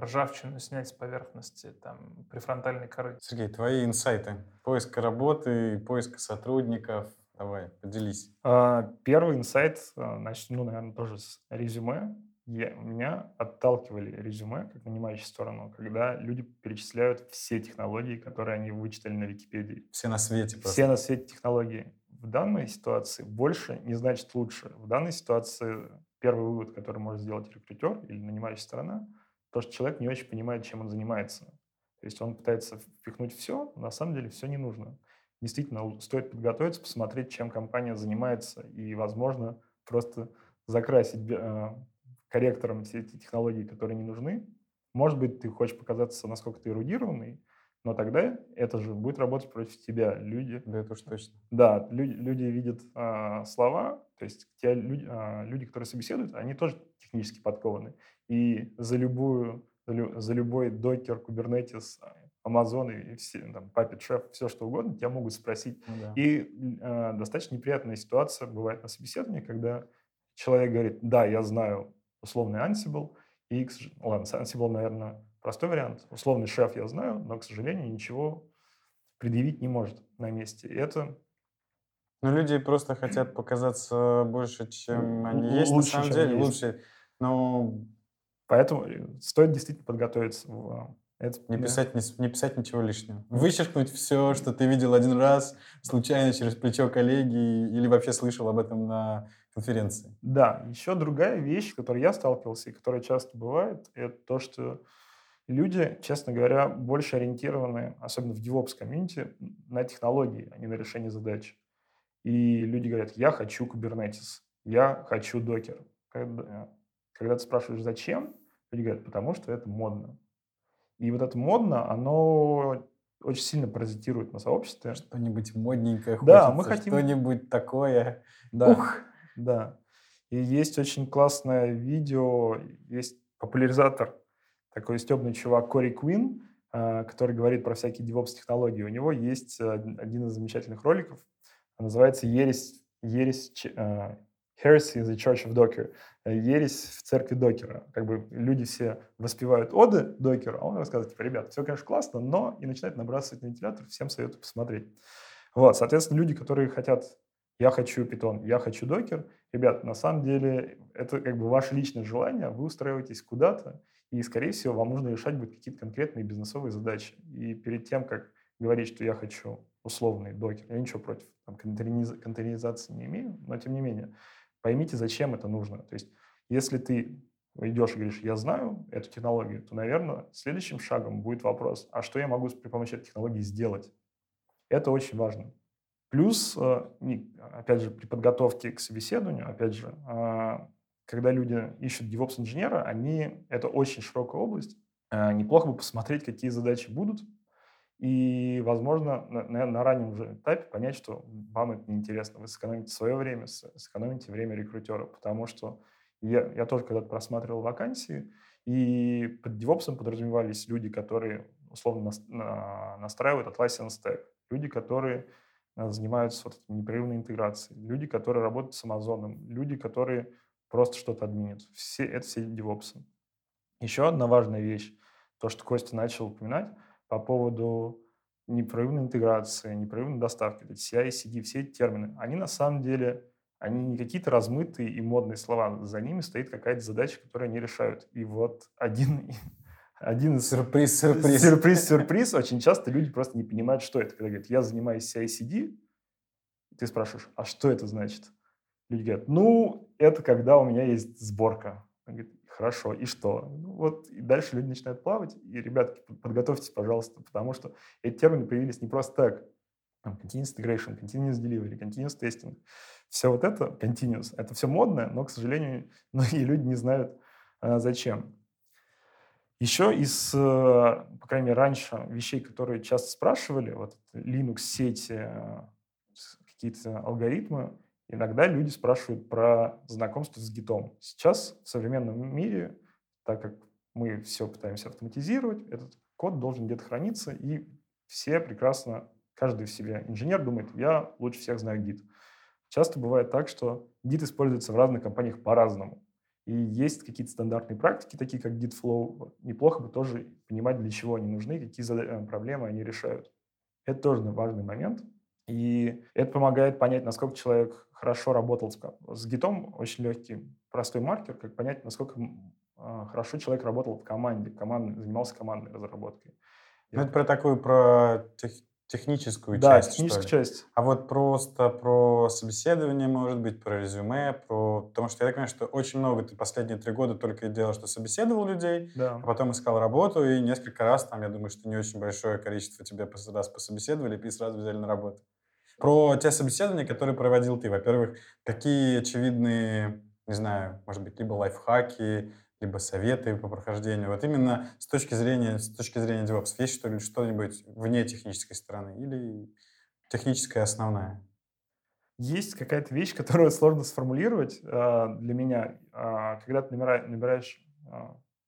ржавчину снять с поверхности там, префронтальной коры. Сергей, твои инсайты. Поиска работы, поиска сотрудников. Давай, поделись. А, Первый инсайт, а, начну, ну, наверное, тоже с резюме. Я, меня отталкивали резюме, как нанимающую сторону, когда люди перечисляют все технологии, которые они вычитали на Википедии. Все на свете просто. Все на свете технологии. В данной ситуации больше не значит лучше. В данной ситуации первый вывод, который может сделать рекрутер или нанимающая сторона, то, что человек не очень понимает, чем он занимается. То есть он пытается впихнуть все, но на самом деле все не нужно. Действительно, стоит подготовиться, посмотреть, чем компания занимается, и, возможно, просто закрасить э, корректором все эти технологии, которые не нужны. Может быть, ты хочешь показаться, насколько ты эрудированный, но тогда это же будет работать против тебя. Люди, Да, это уж точно. да, люди, люди видят а, слова, то есть те люди, а, люди, которые собеседуют, они тоже технически подкованы. И за любую, за, лю- за любой докер, Kubernetes, Amazon и все, там, Puppet Chef, все что угодно, тебя могут спросить. Ну да. И э, достаточно неприятная ситуация бывает на собеседовании, когда человек говорит, да, я знаю условный Ansible, и, ладно, Ansible, наверное, простой вариант. Условный шеф я знаю, но, к сожалению, ничего предъявить не может на месте. И это Ну, люди просто хотят показаться больше, чем они есть на лучше, самом деле, есть. лучше. Но поэтому э, стоит действительно подготовиться. Это, не да. писать, с- не писать ничего лишнего. Вычеркнуть все, что ты видел один раз, случайно через плечо коллеги или вообще слышал об этом на конференции. Да, еще другая вещь, с которой я сталкивался и которая часто бывает, это то, что люди, честно говоря, больше ориентированы, особенно в DevOps комьюнити, на технологии, а не на решение задач. И люди говорят, я хочу Kubernetes, я хочу Docker. Когда, когда ты спрашиваешь, зачем, люди говорят, потому что это модно. И вот это модно, оно очень сильно паразитирует на сообществе. Что-нибудь модненькое Да, хочется, мы хотим- что-нибудь такое. Да. Ух! Да. И есть очень классное видео, есть популяризатор, такой стебный чувак Кори Квин, а, который говорит про всякие DevOps-технологии. У него есть один из замечательных роликов, называется «Ересь, ересь Heresy in the Church of Docker», э, «Ересь в церкви Докера». Как бы люди все воспевают оды Докера, а он рассказывает, типа, ребят, все, конечно, классно, но и начинает набрасывать на вентилятор, всем советую посмотреть. Вот, соответственно, люди, которые хотят я хочу питон, я хочу докер. Ребят, на самом деле это как бы ваше личное желание, вы устраиваетесь куда-то, и, скорее всего, вам нужно решать будет какие-то конкретные бизнесовые задачи. И перед тем, как говорить, что я хочу условный докер, я ничего против там, контейнериз- контейнеризации не имею, но тем не менее, поймите, зачем это нужно. То есть, если ты идешь и говоришь, я знаю эту технологию, то, наверное, следующим шагом будет вопрос, а что я могу при помощи этой технологии сделать? Это очень важно. Плюс, э, опять же, при подготовке к собеседованию, опять же, а, когда люди ищут DevOps-инженера, они, это очень широкая область. А, Неплохо бы посмотреть, какие задачи будут, и, возможно, на, на- раннем же этапе понять, что вам это неинтересно. Вы сэкономите свое время, сэкономите время рекрутера, потому что я, я тоже когда-то просматривал вакансии, и под DevOps подразумевались люди, которые условно нас- на- настраивают Atlassian Stack, люди, которые э, занимаются вот этой непрерывной интеграцией, люди, которые работают с Amazon, люди, которые просто что-то админят. Все, это все DevOps. Еще одна важная вещь, то, что Костя начал упоминать по поводу непрерывной интеграции, непрерывной доставки, эти CI, CD, все эти термины, они на самом деле, они не какие-то размытые и модные слова, за ними стоит какая-то задача, которую они решают. И вот один, один из Сюрприз, сюрприз. Сюрприз, сюрприз. Очень часто люди просто не понимают, что это. Когда говорят, я занимаюсь CI-CD, ты спрашиваешь, а что это значит? Люди говорят, ну, это когда у меня есть сборка. Он говорит, хорошо, и что? Ну, вот, и дальше люди начинают плавать. И, ребятки, под- подготовьтесь, пожалуйста, потому что эти термины появились не просто так. Там, continuous integration, continuous delivery, continuous testing. Все вот это, continuous, это все модное, но, к сожалению, многие люди не знают, а, зачем. Еще из, э, по крайней мере, раньше вещей, которые часто спрашивали, вот Linux, сети, э, какие-то алгоритмы, иногда люди спрашивают про знакомство с гитом. Сейчас в современном мире, так как мы все пытаемся автоматизировать, этот код должен где-то храниться, и все прекрасно, каждый в себе инженер думает, я лучше всех знаю гит. Часто бывает так, что гит используется в разных компаниях по-разному. И есть какие-то стандартные практики, такие как GitFlow. Неплохо бы тоже понимать, для чего они нужны, какие э, проблемы они решают. Это тоже важный момент. И это помогает понять, насколько человек хорошо работал с, с гитом. Очень легкий, простой маркер, как понять, насколько а, хорошо человек работал в команде, команд, занимался командной разработкой. Ну, это про такую, про тех- техническую да, часть, что техническая ли. часть. А вот просто про собеседование, может быть, про резюме, про... Потому что я так понимаю, что очень много ты последние три года только и делал, что собеседовал людей, Да. а потом искал работу, и несколько раз, там, я думаю, что не очень большое количество тебя раз пособеседовали и сразу взяли на работу. Про те собеседования, которые проводил ты. Во-первых, какие очевидные, не знаю, может быть, либо лайфхаки, либо советы по прохождению. Вот именно с точки зрения, с точки зрения DevOps, есть что ли что-нибудь вне технической стороны или техническая основная? Есть какая-то вещь, которую сложно сформулировать э, для меня. Э, когда ты набираешь, э,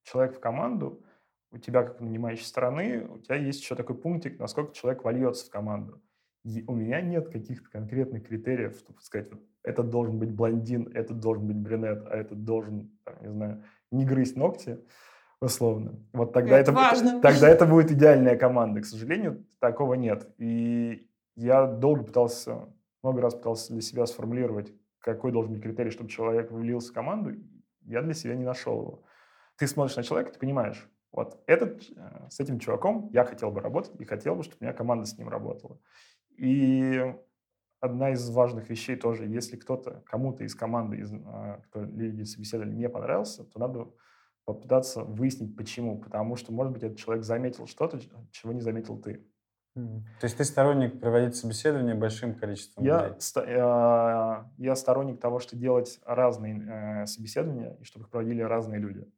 человека в команду, у тебя, как нанимающей стороны, у тебя есть еще такой пунктик, насколько человек вольется в команду. И у меня нет каких-то конкретных критериев, чтобы сказать, вот этот должен быть блондин, этот должен быть брюнет, а этот должен, там, не знаю, не грызть ногти, условно. Вот тогда это, Это важно. тогда это будет идеальная команда. К сожалению, такого нет. И я долго пытался, много раз пытался для себя сформулировать, какой должен быть критерий, чтобы человек влился в команду. Я для себя не нашел его. Ты смотришь на человека, ты понимаешь, вот этот, э, с этим чуваком я хотел бы работать и хотел бы, чтобы у меня команда с ним работала. И одна из важных вещей тоже, если кто-то, кому-то из команды, из, а, кто люди собеседовали, не понравился, то надо попытаться выяснить, почему. Потому что, может быть, этот человек заметил что-то, чего не заметил ты. То есть ты сторонник проводить собеседование большим количеством Я, людей? ста- э, я сторонник того, что делать разные э, собеседования, и чтобы их проводили разные люди.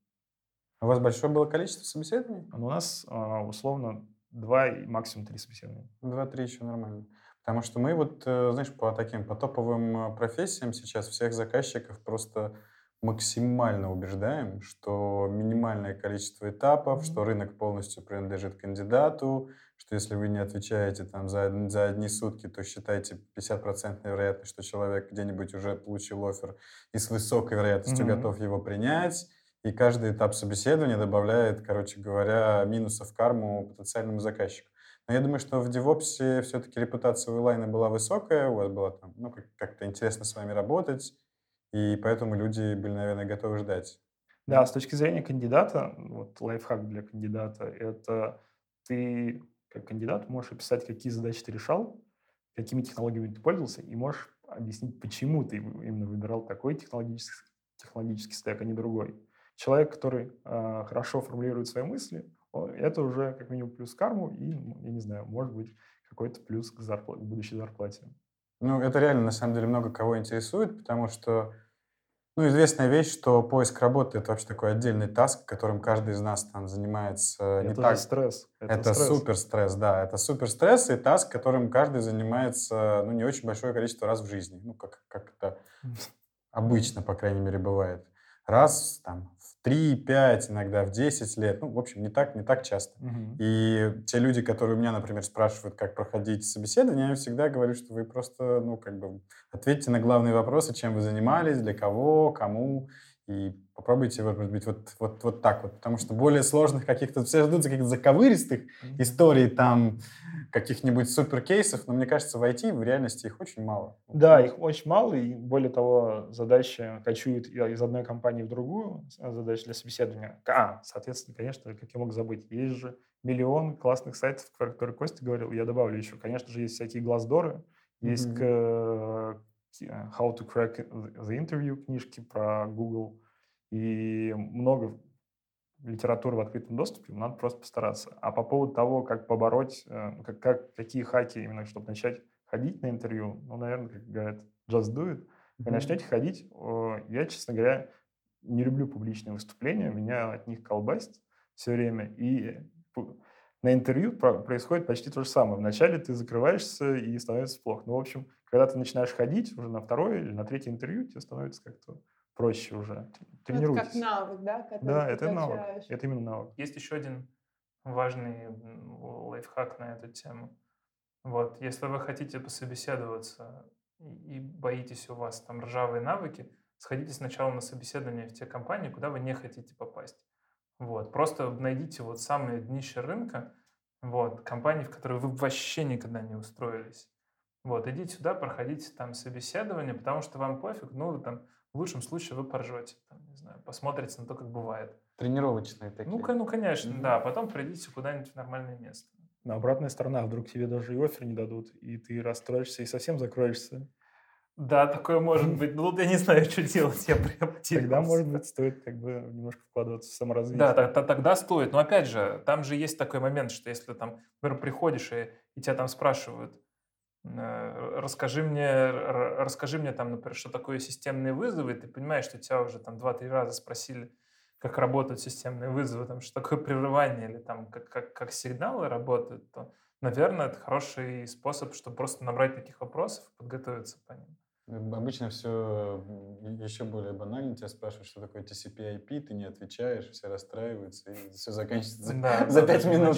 У вас большое было количество собеседований? Но у нас э, условно два максимум три собеседования. Два-три еще нормально. Потому что мы вот, э, знаешь, по таким, по топовым э, профессиям сейчас всех заказчиков просто максимально убеждаем, что минимальное количество этапов, что рынок полностью принадлежит кандидату, что если вы не отвечаете там за, за одни сутки, то считайте 50% вероятность, что человек где-нибудь уже получил офер и с высокой вероятностью Мгм. готов его принять. И каждый этап собеседования добавляет, короче говоря, минусов карму потенциальному заказчику. Но я думаю, что в DevOps все-таки репутация у Илайна была высокая, у вас было там, ну, как- как-то интересно с вами работать, и поэтому люди были, наверное, готовы ждать. Да, с точки зрения кандидата, вот лайфхак для кандидата, это ты как кандидат можешь описать, какие задачи ты решал, какими технологиями ты пользовался, и можешь объяснить, почему ты именно выбирал такой технологический, технологический стек, а не другой. Человек, который э, хорошо формулирует свои мысли, это уже как минимум плюс карму и, м, я не знаю, может быть, какой-то плюс к, зарпла- к будущей зарплате. Ну, это реально, на самом деле, много кого интересует, потому что, ну, известная вещь, что поиск работы — это вообще такой отдельный таск, которым каждый из нас там занимается не это так... же стресс. Это, стресс. супер стресс, да. Это супер стресс и таск, которым каждый занимается, ну, не очень большое количество раз в жизни. Ну, как, как это обычно, по крайней мере, бывает. Раз там 3, 5, иногда в 10 лет. Ну, в общем, не так, не так часто. Мгм. И те люди, которые у меня, например, спрашивают, как проходить собеседование, я всегда говорю, что вы просто, ну, как бы ответьте на главные вопросы, чем вы занимались, для кого, кому, и попробуйте, вот, может быть, вот, вот, вот так вот. Потому что более сложных каких-то, все ждут каких-то заковыристых историй, там, каких-нибудь суперкейсов, но мне кажется, в IT в реальности их очень мало. Да, их очень мало, и более того, задачи кочуют из одной компании в другую, с- задачи для собеседования. А, соответственно, конечно, как я мог забыть, есть же миллион классных сайтов, про которые Костя говорил, я добавлю еще. Конечно же, есть всякие глаздоры, есть ки- How to Crack the Interview книжки про Google, и много литературы в открытом доступе, надо просто постараться. А по поводу того, как побороть, э, как, как, какие хаки именно, чтобы начать ходить на интервью, ну, наверное, как говорят, just do it. Вы Мгм. начнете ходить, я, честно говоря, не люблю публичные выступления, меня от них колбасит все время. И на интервью про- происходит почти то же самое. Вначале ты закрываешься и становится плохо. Ну, в общем, когда ты начинаешь ходить уже на второе или на третье интервью, тебе становится как-то проще уже. Ну, Это Тренируйтесь. как навык, да? который Да, ты это навык. качаешь. Это именно навык. Есть еще один важный лайфхак на эту тему. Вот, если вы хотите пособеседоваться и боитесь у вас там ржавые навыки, сходите сначала на собеседование в те компании, куда вы не хотите попасть. Вот, просто найдите вот самое днище рынка, вот, компании, в которые вы вообще никогда не устроились. Вот, идите сюда, проходите там собеседование, потому что вам пофиг, ну, там, в лучшем случае вы поржете, там, не знаю, посмотрите на то, как бывает. Тренировочные такие. Ну, ну, конечно, Мгм. да. Потом придите куда-нибудь в нормальное место. Но обратная сторона, а вдруг тебе даже и офер не дадут, и ты расстроишься и совсем закроешься. Да, такое может быть. Ну, вот я не знаю, что делать. Я прям Тогда, может быть, стоит как бы немножко вкладываться в саморазвитие. Да, тогда стоит. Но опять же, там же есть такой момент, что если там, например, приходишь и, и тебя там спрашивают, расскажи мне, расскажи мне там, например, что такое системные вызовы, ты понимаешь, что тебя уже там два-три раза спросили, как работают системные вызовы, там, что такое прерывание или там как, как, как сигналы работают, то, наверное, это хороший способ, чтобы просто набрать таких вопросов и подготовиться по ним. Обычно все еще более банально. Тебя спрашивают, что такое TCP/IP, ты не отвечаешь, все расстраиваются, и все заканчивается за, Да, за да, пять минут.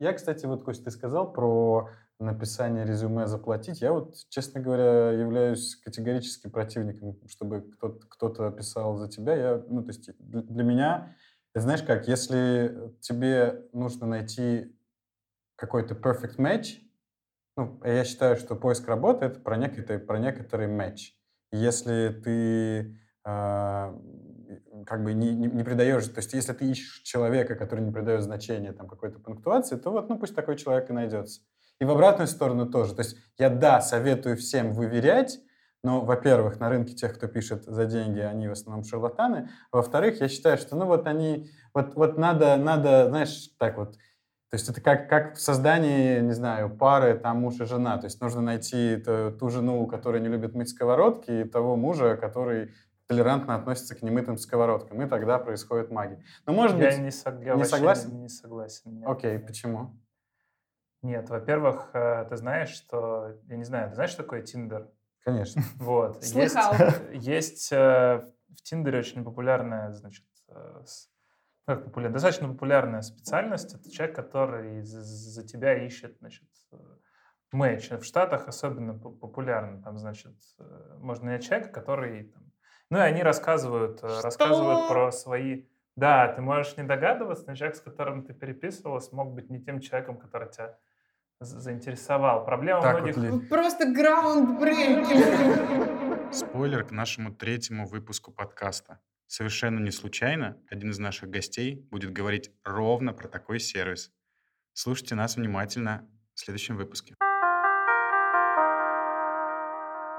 Я, кстати, вот, Кость, ты сказал про написание резюме заплатить. Я вот, честно говоря, являюсь категорически противником, чтобы кто-то, кто-то писал за тебя. Я, ну, то есть для меня, ты знаешь как, если тебе нужно найти какой-то perfect match, ну, я считаю, что поиск работы это про некоторый, про некоторый матч. Если ты а, как бы не, не, не придаешь, то есть если ты ищешь человека, который не придает значения там какой-то пунктуации, то вот, ну, пусть такой человек и найдется. И в обратную сторону тоже. То есть я, да, советую всем выверять, но, во-первых, на рынке тех, кто пишет за деньги, они в основном шарлатаны. Во-вторых, я считаю, что, ну, вот они, вот, вот надо, надо, знаешь, так вот, то есть это как, как в создании, не знаю, пары там муж и жена. То есть нужно найти ту, ту жену, которая не любит мыть сковородки, и того мужа, который толерантно относится к немытым сковородкам. И тогда происходит магия. Но может я быть... не, сог- я не согласен? Не согласен. нет. Окей, почему? Нет, во-первых, э, ты знаешь, что... Я не знаю, ты знаешь, что такое Тиндер? Конечно. Вот. Слыхал. Есть, есть э, в Тиндере очень популярная, значит, э, ну, как популярная, достаточно популярная специальность. Это человек, который за, за тебя ищет, значит, матч. В Штатах особенно по- популярно. Там, значит, можно найти человека, который... там, ну, и они рассказывают, э, рассказывают про свои... Да, ты можешь не догадываться, но человек, с которым ты переписывалась, мог быть не тем человеком, который тебя заинтересовал. Проблема Так многих... вот. Просто граундбрейкер. Спойлер к нашему третьему выпуску подкаста. Совершенно не случайно один из наших гостей будет говорить ровно про такой сервис. Слушайте нас внимательно в следующем выпуске.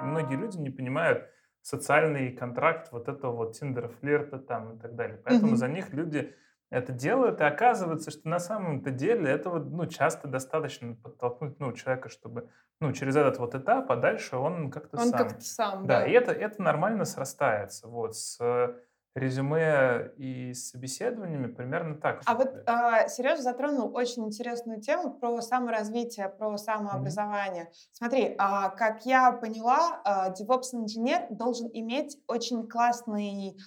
Многие люди не понимают социальный контракт вот этого вот тиндера, флирта там и так далее. Поэтому Мгм. за них люди это делают, и оказывается, что на самом-то деле этого ну, часто достаточно подтолкнуть ну, человека, чтобы ну, через этот вот этап, а дальше он как-то Он сам. как-то сам, Да, да. и это, это нормально срастается. Вот, с э, резюме и собеседованиями примерно так. А вот а, Сережа затронул очень интересную тему про саморазвитие, про самообразование. Смотри, а, как я поняла, а, DevOps-инженер должен иметь очень классный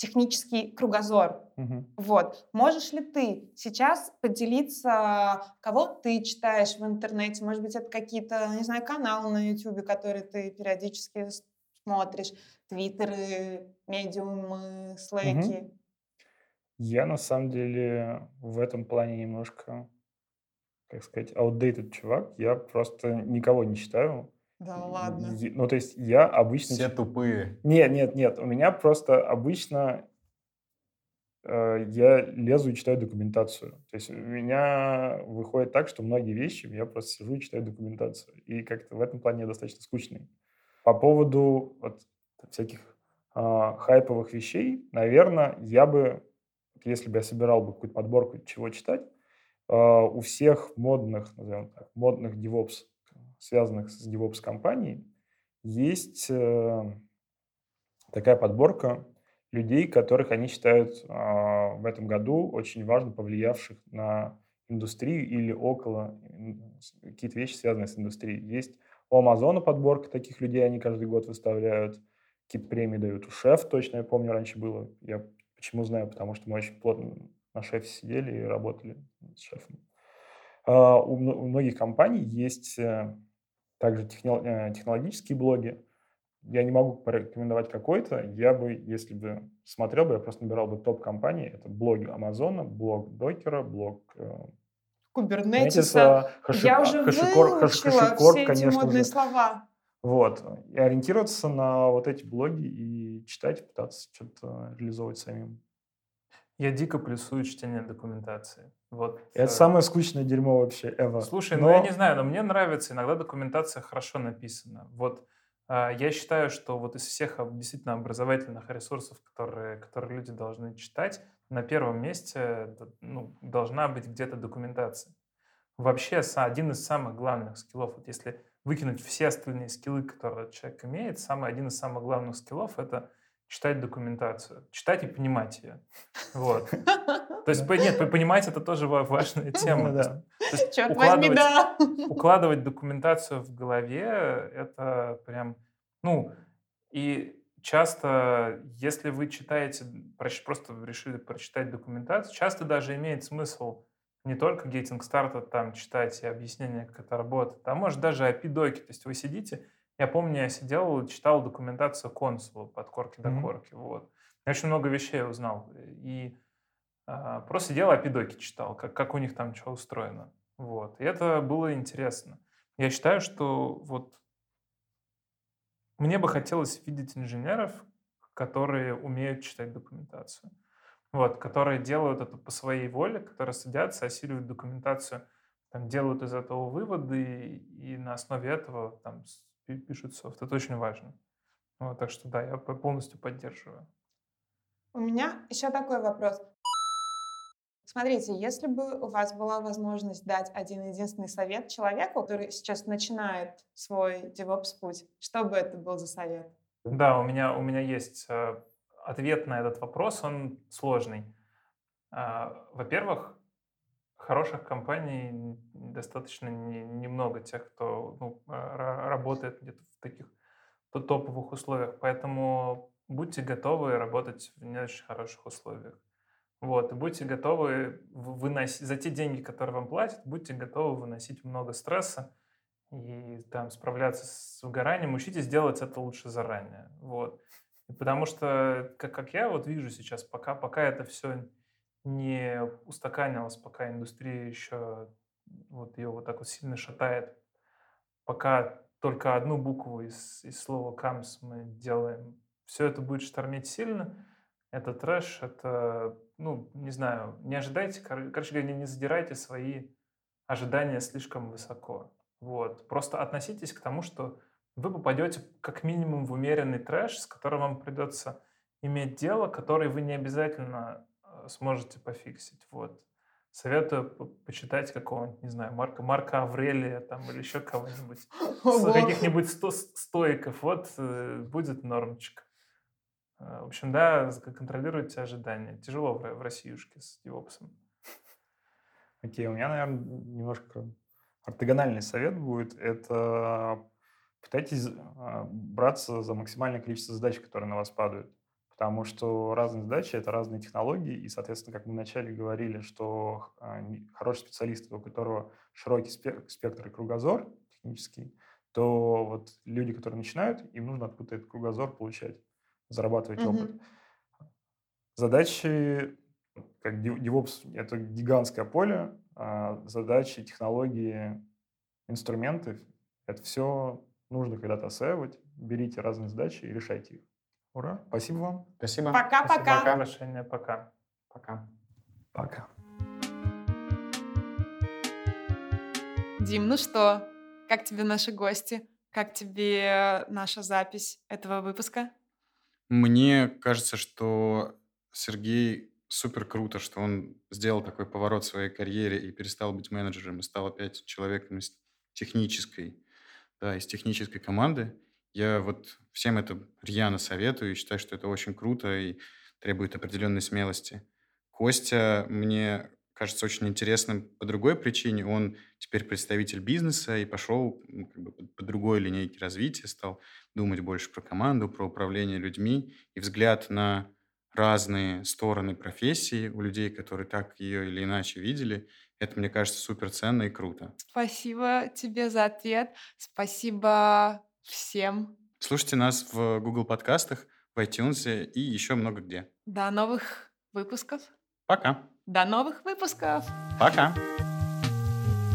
технический кругозор. Мгм. Вот. Можешь ли ты сейчас поделиться, кого ты читаешь в интернете? Может быть, это какие-то, не знаю, каналы на YouTube, которые ты периодически смотришь, твиттеры, медиумы, слэки. Я на самом деле в этом плане немножко, как сказать, outdated чувак. Я просто никого не читаю. Да ладно. Ну, то есть я обычно... Все тупые. Нет, нет, нет. У меня просто обычно э, я лезу и читаю документацию. То есть у меня выходит так, что многие вещи я просто сижу и читаю документацию. И как-то в этом плане я достаточно скучный. По поводу вот всяких а, хайповых вещей, наверное, я бы, если бы я собирал бы какую-то подборку, чего читать, а, у всех модных, назовем так, модных DevOps, связанных с DevOps компанией, есть э, такая подборка людей, которых они считают а, в этом году очень важно повлиявших на индустрию или около какие-то вещи, связанные с индустрией. Есть у Амазона подборка таких людей, они каждый год выставляют, какие-то премии дают. У Шеф, точно я помню, раньше было. Я почему знаю, потому что мы очень плотно на Шефе сидели и работали с Шефом. А, у многих компаний есть э, также э, технологические блоги, я не могу порекомендовать какой-то. Я бы, если бы смотрел бы, я просто набирал бы топ компаний. Это блоги Амазона, блог Докера, блог э, Кубернетиса. Kubernetes, Я уже HashiCorp, выучила HashiCorp, все эти конечно модные же. слова. Вот. И ориентироваться на вот эти блоги и читать, пытаться что-то реализовывать самим. Я дико плюсую чтение документации. Вот, Это э, самое скучное дерьмо вообще ever. Слушай, ну Но- я не знаю, но мне нравится, иногда документация хорошо написана. Вот а, я считаю, что вот из всех действительно образовательных ресурсов, которые, которые люди должны читать, на первом месте ну, должна быть где-то документация. Вообще один из самых главных скиллов, вот если выкинуть все остальные скиллы, которые человек имеет, самый, один из самых главных скиллов — это читать документацию. Читать и понимать ее. Вот. То есть, нет, понимать это тоже важная тема. Да. Черт возьми, да. Укладывать документацию в голове — это прям... Ну, и часто, если вы читаете, просто решили прочитать документацию, часто даже имеет смысл не только Getting Started там читать и объяснение, как это работает, а может даже API-доки. То есть вы сидите, я помню, я сидел, читал документацию консула под корки до корки. Mm-hmm. Вот. Я очень много вещей узнал. И а, просто сидел API-доки читал, как, как у них там что устроено. Вот. И это было интересно. Я считаю, что вот мне бы хотелось видеть инженеров, которые умеют читать документацию вот, которые делают это по своей воле, которые садятся, осиливают документацию, там, делают из этого выводы и, и на основе этого там, пишут софт. Это очень важно. Вот, так что да, я полностью поддерживаю. У меня еще такой вопрос. Смотрите, если бы у вас была возможность дать один единственный совет человеку, который сейчас начинает свой DevOps путь, что бы это был за совет? Да, у меня, у меня есть э, ответ на этот вопрос, он сложный. А, во-первых, хороших компаний достаточно немного тех, кто ну, работает где-то в таких топовых условиях. Поэтому будьте готовы работать в не очень хороших условиях. Вот, и будьте готовы выносить, за те деньги, которые вам платят, будьте готовы выносить много стресса и там справляться с выгоранием. Учитесь делать это лучше заранее. Вот. Потому что, как, как я вот вижу сейчас, пока, пока это все не устаканилось, пока индустрия еще вот ее вот так вот сильно шатает, пока только одну букву из, из слова «камс» мы делаем, все это будет штормить сильно, это трэш, это, ну, не знаю, не ожидайте, короче говоря, не задирайте свои ожидания слишком высоко. Вот. Просто относитесь к тому, что вы попадете как минимум в умеренный трэш, с которым вам придется иметь дело, который вы не обязательно сможете пофиксить. Вот. Советую почитать какого-нибудь, не знаю, Марка, Марка Аврелия там, или еще кого-нибудь, каких-нибудь сто, стоиков. Вот э, будет нормочка. Э, в общем, да, контролируйте ожидания. Тяжело в, в Россиюшке с девопсом. Окей, у меня, наверное, немножко ортогональный совет будет. Это пытайтесь а, браться за максимальное количество задач, которые на вас падают. Потому что разные задачи — это разные технологии, и, соответственно, как мы вначале говорили, что а, хороший специалист, у которого широкий спектр и кругозор технический, то вот люди, которые начинают, им нужно откуда-то этот кругозор получать, зарабатывать mm-hmm. опыт. Задачи, как DevOps, это гигантское поле, а задачи, технологии, инструменты — это все нужно когда-то осваивать. Берите разные задачи и решайте их. Ура! Спасибо вам. Спасибо. Пока-пока. Приглашение. Пока. Пока. Пока. Дим, ну что, как тебе наши гости? Как тебе наша запись этого выпуска? Мне кажется, что Сергей супер круто, что он сделал такой поворот в своей карьере и перестал быть менеджером и стал опять человеком из технической да, из технической команды. Я вот всем это рьяно советую и считаю, что это очень круто и требует определенной смелости. Костя мне кажется очень интересным по другой причине. Он теперь представитель бизнеса и пошел ну, как бы, по другой линейке развития, стал думать больше про команду, про управление людьми. И взгляд на разные стороны профессии у людей, которые так ее или иначе видели, это, мне кажется, супер ценно и круто. Спасибо тебе за ответ. Спасибо всем. Слушайте нас в Google подкастах, в iTunes и еще много где. До новых выпусков. Пока. До новых выпусков. Пока.